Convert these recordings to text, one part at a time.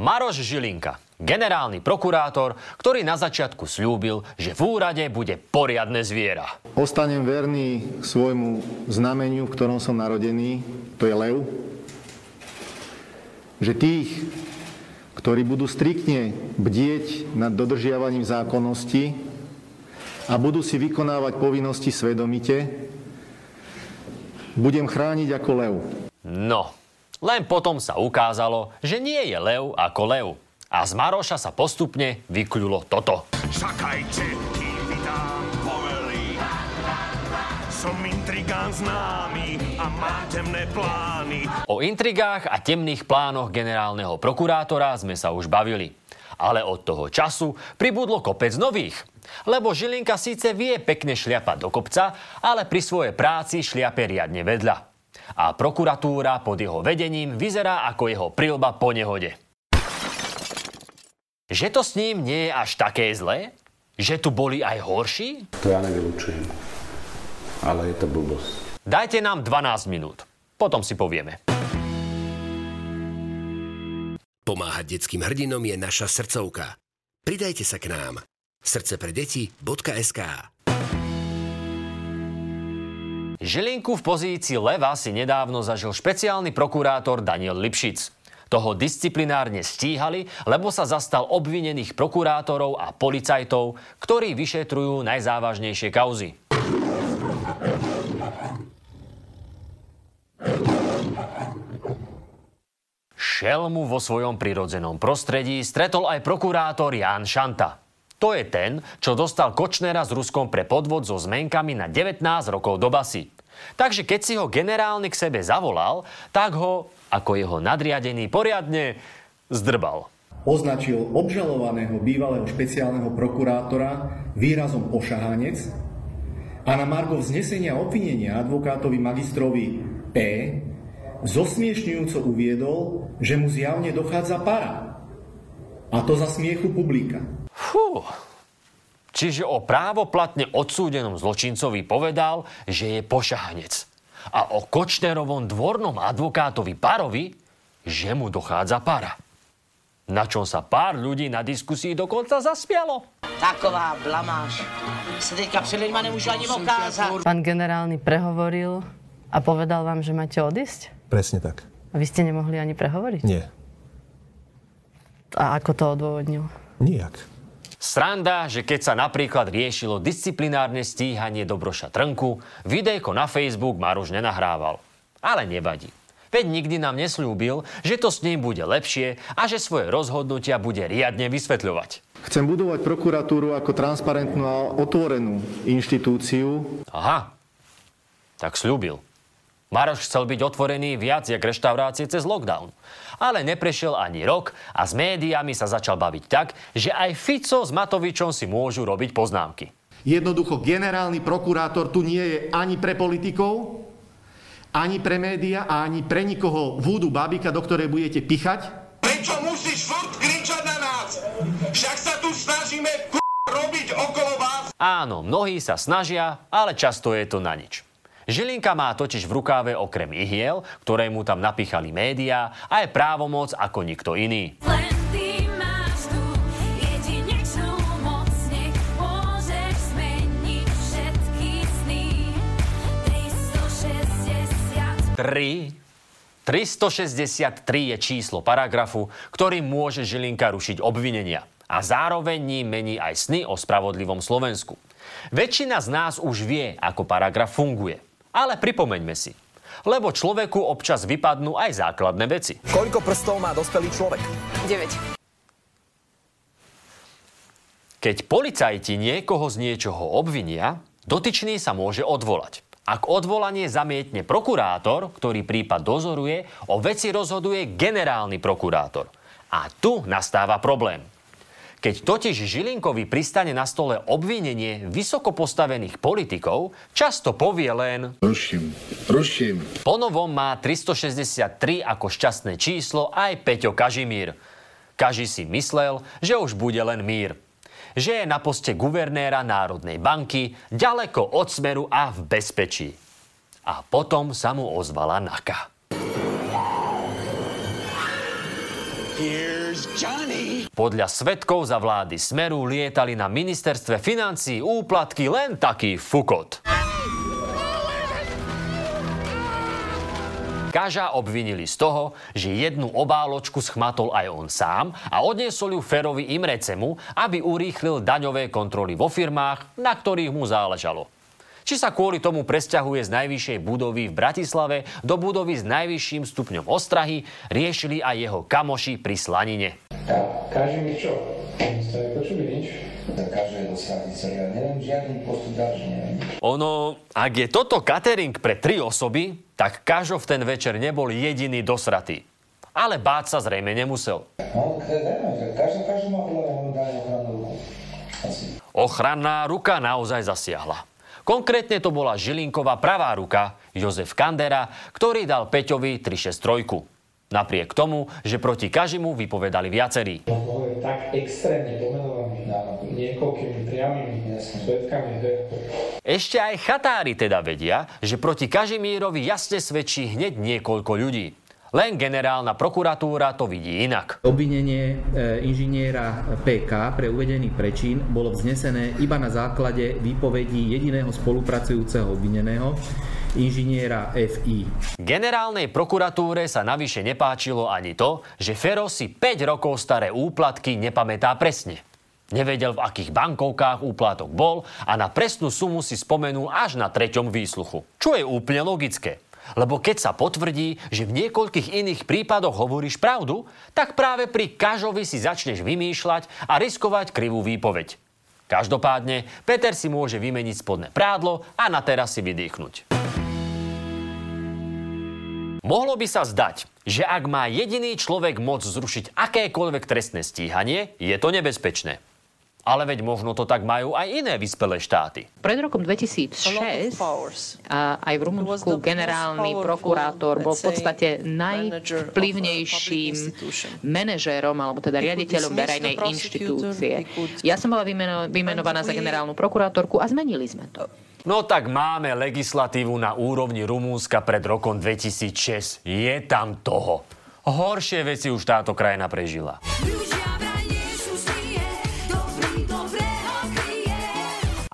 Maroš Žilinka, generálny prokurátor, ktorý na začiatku slúbil, že v úrade bude poriadne zviera. Ostanem verný svojmu znameniu, v ktorom som narodený, to je lev. Že tých, ktorí budú striktne bdieť nad dodržiavaním zákonnosti a budú si vykonávať povinnosti svedomite, budem chrániť ako lev. No, len potom sa ukázalo, že nie je lev ako lev. A z Maroša sa postupne vykľulo toto. Čakajte, kým vydám povely. Som intrigán známy a mám temné plány. O intrigách a temných plánoch generálneho prokurátora sme sa už bavili. Ale od toho času pribudlo kopec nových. Lebo Žilinka síce vie pekne šliapať do kopca, ale pri svojej práci šliape riadne vedľa. A prokuratúra pod jeho vedením vyzerá ako jeho prilba po nehode. Že to s ním nie je až také zlé? Že tu boli aj horší? To ja nevylučujem. Ale je to blbosť. Dajte nám 12 minút. Potom si povieme. Pomáhať detským hrdinom je naša srdcovka. Pridajte sa k nám. srdcepredeti.sk Žilinku v pozícii leva si nedávno zažil špeciálny prokurátor Daniel Lipšic. Toho disciplinárne stíhali, lebo sa zastal obvinených prokurátorov a policajtov, ktorí vyšetrujú najzávažnejšie kauzy. Šelmu vo svojom prirodzenom prostredí stretol aj prokurátor Ján Šanta. To je ten, čo dostal Kočnera s Ruskom pre podvod so zmenkami na 19 rokov do basy. Takže keď si ho generálne k sebe zavolal, tak ho, ako jeho nadriadený, poriadne zdrbal. označil obžalovaného bývalého špeciálneho prokurátora výrazom pošahanec a na margo vznesenia obvinenia advokátovi magistrovi P zosmiešňujúco uviedol, že mu zjavne dochádza para. A to za smiechu publika. Fú. Čiže o právoplatne odsúdenom zločincovi povedal, že je pošahanec. A o Kočnerovom dvornom advokátovi Parovi, že mu dochádza para. Na čom sa pár ľudí na diskusii dokonca zaspialo. Taková blamáž se teďka před lidma nemůžu ani okázat. Pán generálny prehovoril a povedal vám, že máte odísť? Presne tak. A vy ste nemohli ani prehovoriť? Nie. A ako to odôvodnil? Nijak. Sranda, že keď sa napríklad riešilo disciplinárne stíhanie Dobroša Trnku, videjko na Facebook Maruš nenahrával. Ale nevadí. Veď nikdy nám nesľúbil, že to s ním bude lepšie a že svoje rozhodnutia bude riadne vysvetľovať. Chcem budovať prokuratúru ako transparentnú a otvorenú inštitúciu, Aha, tak slúbil. Maroš chcel byť otvorený viac jak reštaurácie cez lockdown. Ale neprešiel ani rok a s médiami sa začal baviť tak, že aj Fico s Matovičom si môžu robiť poznámky. Jednoducho generálny prokurátor tu nie je ani pre politikov, ani pre média a ani pre nikoho vúdu babika, do ktorej budete pichať. Prečo musíš furt kričať na nás? Však sa tu snažíme k*** robiť okolo vás. Áno, mnohí sa snažia, ale často je to na nič. Žilinka má totiž v rukáve okrem ihiel, ktoré mu tam napíchali médiá, aj právomoc ako nikto iný. Len ty máš tú jedinečnú moc, nech môžeš zmeniť všetky sny. 360 3. 363 je číslo paragrafu, ktorým môže Žilinka rušiť obvinenia. A zároveň ním mení aj sny o spravodlivom Slovensku. Väčšina z nás už vie, ako paragraf funguje. Ale pripomeňme si. Lebo človeku občas vypadnú aj základné veci. Koľko prstov má dospelý človek? 9. Keď policajti niekoho z niečoho obvinia, dotyčný sa môže odvolať. Ak odvolanie zamietne prokurátor, ktorý prípad dozoruje, o veci rozhoduje generálny prokurátor. A tu nastáva problém. Keď totiž Žilinkovi pristane na stole obvinenie vysoko postavených politikov, často povie len ruším, ruším. Ponovom má 363 ako šťastné číslo aj Peťo Kažimír. Kaži si myslel, že už bude len mír. Že je na poste guvernéra Národnej banky, ďaleko od smeru a v bezpečí. A potom sa mu ozvala Naka. Here's Johnny. Podľa svetkov za vlády Smeru lietali na ministerstve financí úplatky len taký fukot. Kaža obvinili z toho, že jednu obáločku schmatol aj on sám a odniesol ju Ferovi Imrecemu, aby urýchlil daňové kontroly vo firmách, na ktorých mu záležalo. Či sa kvôli tomu presťahuje z najvyššej budovy v Bratislave do budovy s najvyšším stupňom ostrahy, riešili aj jeho kamoši pri Slanine. Kaži mi čo? Ste počuli nič? Tak každé dosadiť celý, ja neviem žiadny postup ďalší, neviem. Ono, ak je toto catering pre tri osoby, tak Kažo v ten večer nebol jediný dosratý. Ale báť sa zrejme nemusel. No, neviem, každý, každý má podľa mňa momentálne ochrannú ruku. Asi. Ochranná ruka naozaj zasiahla. Konkrétne to bola Žilinková pravá ruka, Jozef Kandera, ktorý dal Peťovi 363. Napriek tomu, že proti Kažimu vypovedali viacerí. Lebo je tak extrémne pomenovaný niekoľkými priamými svetkami, Ešte aj chatári teda vedia, že proti Kažimírovi jasne svedčí hneď niekoľko ľudí. Len generálna prokuratúra to vidí inak. Obvinenie e, inžiniera PK pre uvedený prečin bolo vznesené iba na základe výpovedí jediného spolupracujúceho obvineného, inžiniera FI. Generálnej prokuratúre sa navyše nepáčilo ani to, že Fero si 5 rokov staré úplatky nepamätá presne. Nevedel, v akých bankovkách úplatok bol a na presnú sumu si spomenul až na treťom výsluchu. Čo je úplne logické. Lebo keď sa potvrdí, že v niekoľkých iných prípadoch hovoríš pravdu, tak práve pri Kažovi si začneš vymýšľať a riskovať krivú výpoveď. Každopádne, Peter si môže vymeniť spodné prádlo a na teraz si vydýchnuť. Mohlo by sa zdať, že ak má jediný človek moc zrušiť akékoľvek trestné stíhanie, je to nebezpečné. Ale veď možno to tak majú aj iné vyspelé štáty. Pred rokom 2006 a aj v Rumunsku generálny prokurátor bol v podstate najvplyvnejším manažérom alebo teda riaditeľom verejnej inštitúcie. Ja som bola vymeno, vymenovaná za generálnu prokurátorku a zmenili sme to. No tak máme legislatívu na úrovni Rumúnska pred rokom 2006. Je tam toho. Horšie veci už táto krajina prežila.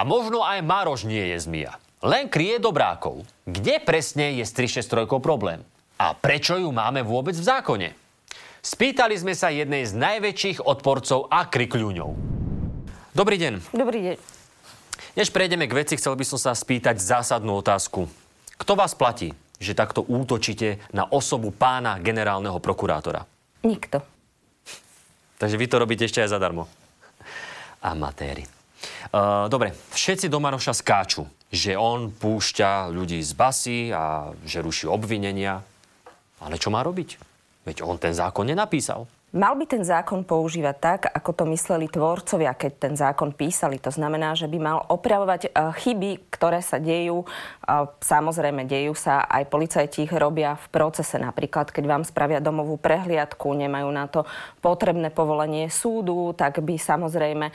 A možno aj Maroš nie je zmia. Len kryje dobrákov. Kde presne je s 363 problém? A prečo ju máme vôbec v zákone? Spýtali sme sa jednej z najväčších odporcov a krikľúňov. Dobrý deň. Dobrý deň. Než prejdeme k veci, chcel by som sa spýtať zásadnú otázku. Kto vás platí, že takto útočíte na osobu pána generálneho prokurátora? Nikto. Takže vy to robíte ešte aj zadarmo. Amatéri. Uh, dobre, všetci do Maroša skáču, že on púšťa ľudí z basy a že ruší obvinenia. Ale čo má robiť? Veď on ten zákon nenapísal. Mal by ten zákon používať tak, ako to mysleli tvorcovia, keď ten zákon písali. To znamená, že by mal opravovať eh, chyby, ktoré sa dejú. Eh, Samozrejme, dejú sa, aj policajti ich robia v procese. Napríklad, keď vám spravia domovú prehliadku, nemajú na to potrebné povolenie súdu, tak by samozrejme eh,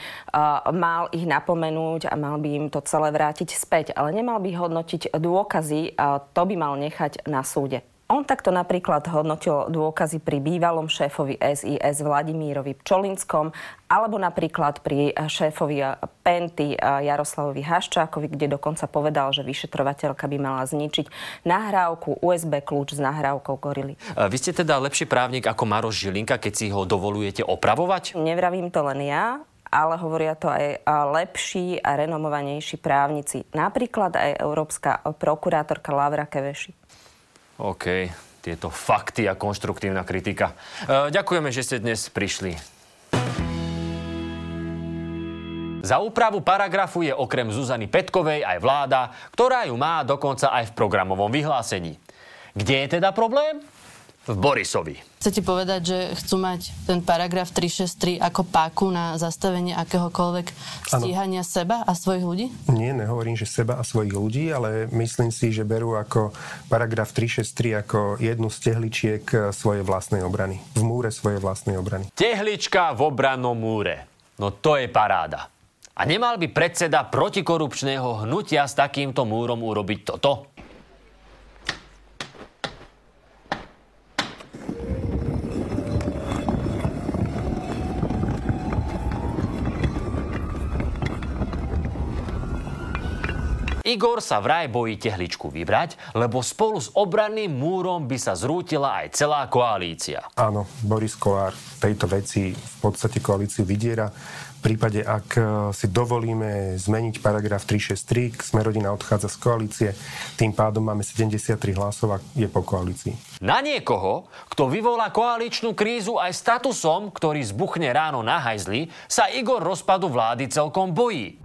mal ich napomenúť a mal by im to celé vrátiť späť. Ale nemal by hodnotiť dôkazy, to by mal nechať na súde. On takto napríklad hodnotil dôkazy pri bývalom šéfovi SIS Vladimírovi Pčolinskom alebo napríklad pri šéfovi Penty Jaroslavovi Haščákovi, kde dokonca povedal, že vyšetrovateľka by mala zničiť nahrávku USB kľúč s nahrávkou Gorily. Vy ste teda lepší právnik ako Maroš Žilinka, keď si ho dovolujete opravovať? Nevravím to len ja, ale hovoria to aj lepší a renomovanejší právnici. Napríklad aj európska prokurátorka Lavra Keveši. OK, tieto fakty a konštruktívna kritika. E, ďakujeme, že ste dnes prišli. Za úpravu paragrafu je okrem Zuzany Petkovej aj vláda, ktorá ju má dokonca aj v programovom vyhlásení. Kde je teda problém? V Borisovi. Chcete povedať, že chcú mať ten paragraf 363 ako páku na zastavenie akéhokoľvek stíhania seba a svojich ľudí? Nie, nehovorím, že seba a svojich ľudí, ale myslím si, že berú ako paragraf 363 ako jednu z tehličiek svojej vlastnej obrany. V múre svojej vlastnej obrany. Tehlička v obrannom múre. No to je paráda. A nemal by predseda protikorupčného hnutia s takýmto múrom urobiť toto? Igor sa vraj bojí tehličku vybrať, lebo spolu s obranným múrom by sa zrútila aj celá koalícia. Áno, Boris Kolár tejto veci v podstate koalíciu vydiera. V prípade, ak e, si dovolíme zmeniť paragraf 363, Smerodina odchádza z koalície, tým pádom máme 73 hlasov a je po koalícii. Na niekoho, kto vyvolá koaličnú krízu aj statusom, ktorý zbuchne ráno na hajzli, sa Igor rozpadu vlády celkom bojí.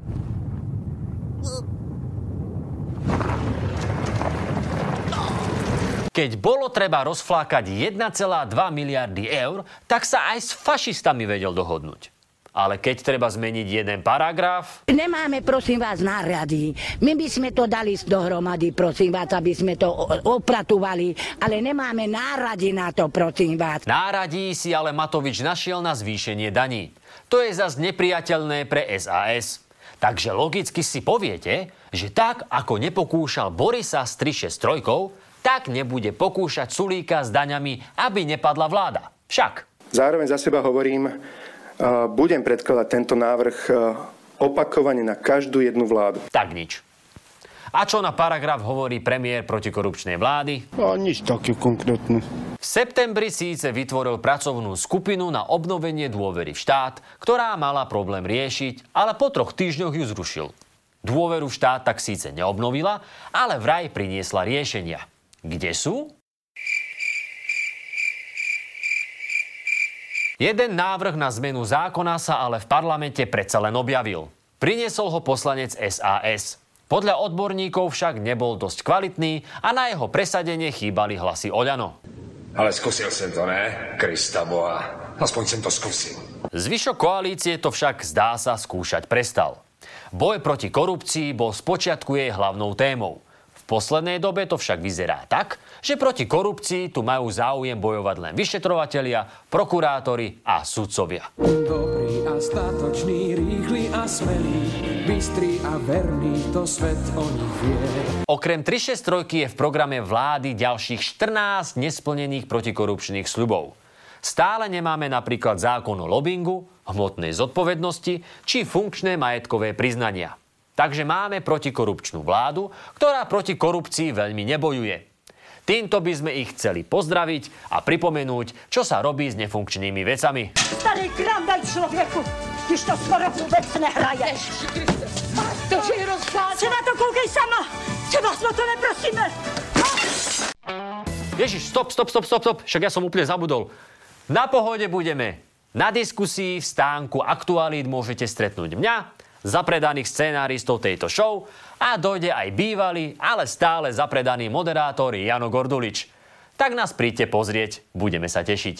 Keď bolo treba rozflákať 1,2 miliardy eur, tak sa aj s fašistami vedel dohodnúť. Ale keď treba zmeniť jeden paragraf... Nemáme, prosím vás, nárady. My by sme to dali dohromady, prosím vás, aby sme to opratovali, ale nemáme nárady na to, prosím vás. Náradí si ale Matovič našiel na zvýšenie daní. To je zas nepriateľné pre SAS. Takže logicky si poviete, že tak, ako nepokúšal Borisa s 363, tak nebude pokúšať Sulíka s daňami, aby nepadla vláda. Však. Zároveň za seba hovorím, budem predkladať tento návrh opakovane na každú jednu vládu. Tak nič. A čo na paragraf hovorí premiér protikorupčnej vlády? A nič také konkrétne. V septembri síce vytvoril pracovnú skupinu na obnovenie dôvery v štát, ktorá mala problém riešiť, ale po troch týždňoch ju zrušil. Dôveru v štát tak síce neobnovila, ale vraj priniesla riešenia. Kde sú? Jeden návrh na zmenu zákona sa ale v parlamente predsa len objavil. Priniesol ho poslanec SAS. Podľa odborníkov však nebol dosť kvalitný a na jeho presadenie chýbali hlasy Oľano. Ale skúsil som to, ne? Krista Boha. Aspoň som to skúsil. Zvyšok koalície to však zdá sa skúšať prestal. Boj proti korupcii bol spočiatku jej hlavnou témou. Poslednej dobe to však vyzerá tak, že proti korupcii tu majú záujem bojovať len vyšetrovatelia, prokurátori a sudcovia. Dobrý a statočný, rýchly a smelý, bystrý a verný, to svet o nich vie. Okrem 363 je v programe vlády ďalších 14 nesplnených protikorupčných sľubov. Stále nemáme napríklad zákon o lobingu, hmotnej zodpovednosti či funkčné majetkové priznania. Takže máme protikorupčnú vládu, ktorá proti korupcii veľmi nebojuje. Týmto by sme ich chceli pozdraviť a pripomenúť, čo sa robí s nefunkčnými vecami. Starý krám daj človeku, když to skoro vôbec nehraje. To je rozpláca. Se na to koukej sama, se vás o to neprosíme. Ježiš, stop, stop, stop, stop, stop, však ja som úplne zabudol. Na pohode budeme. Na diskusii v stánku Aktualít môžete stretnúť mňa, zapredaných scenáristov tejto show a dojde aj bývalý, ale stále zapredaný moderátor Jano Gordulič. Tak nás príďte pozrieť, budeme sa tešiť.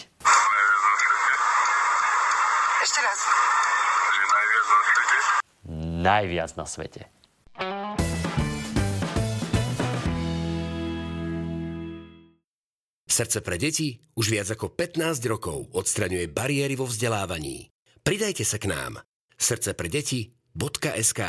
Ešte raz. Najviac na svete. Srdce pre deti už viac ako 15 rokov odstraňuje bariéry vo vzdelávaní. Pridajte sa k nám. Srdce pre deti www.sk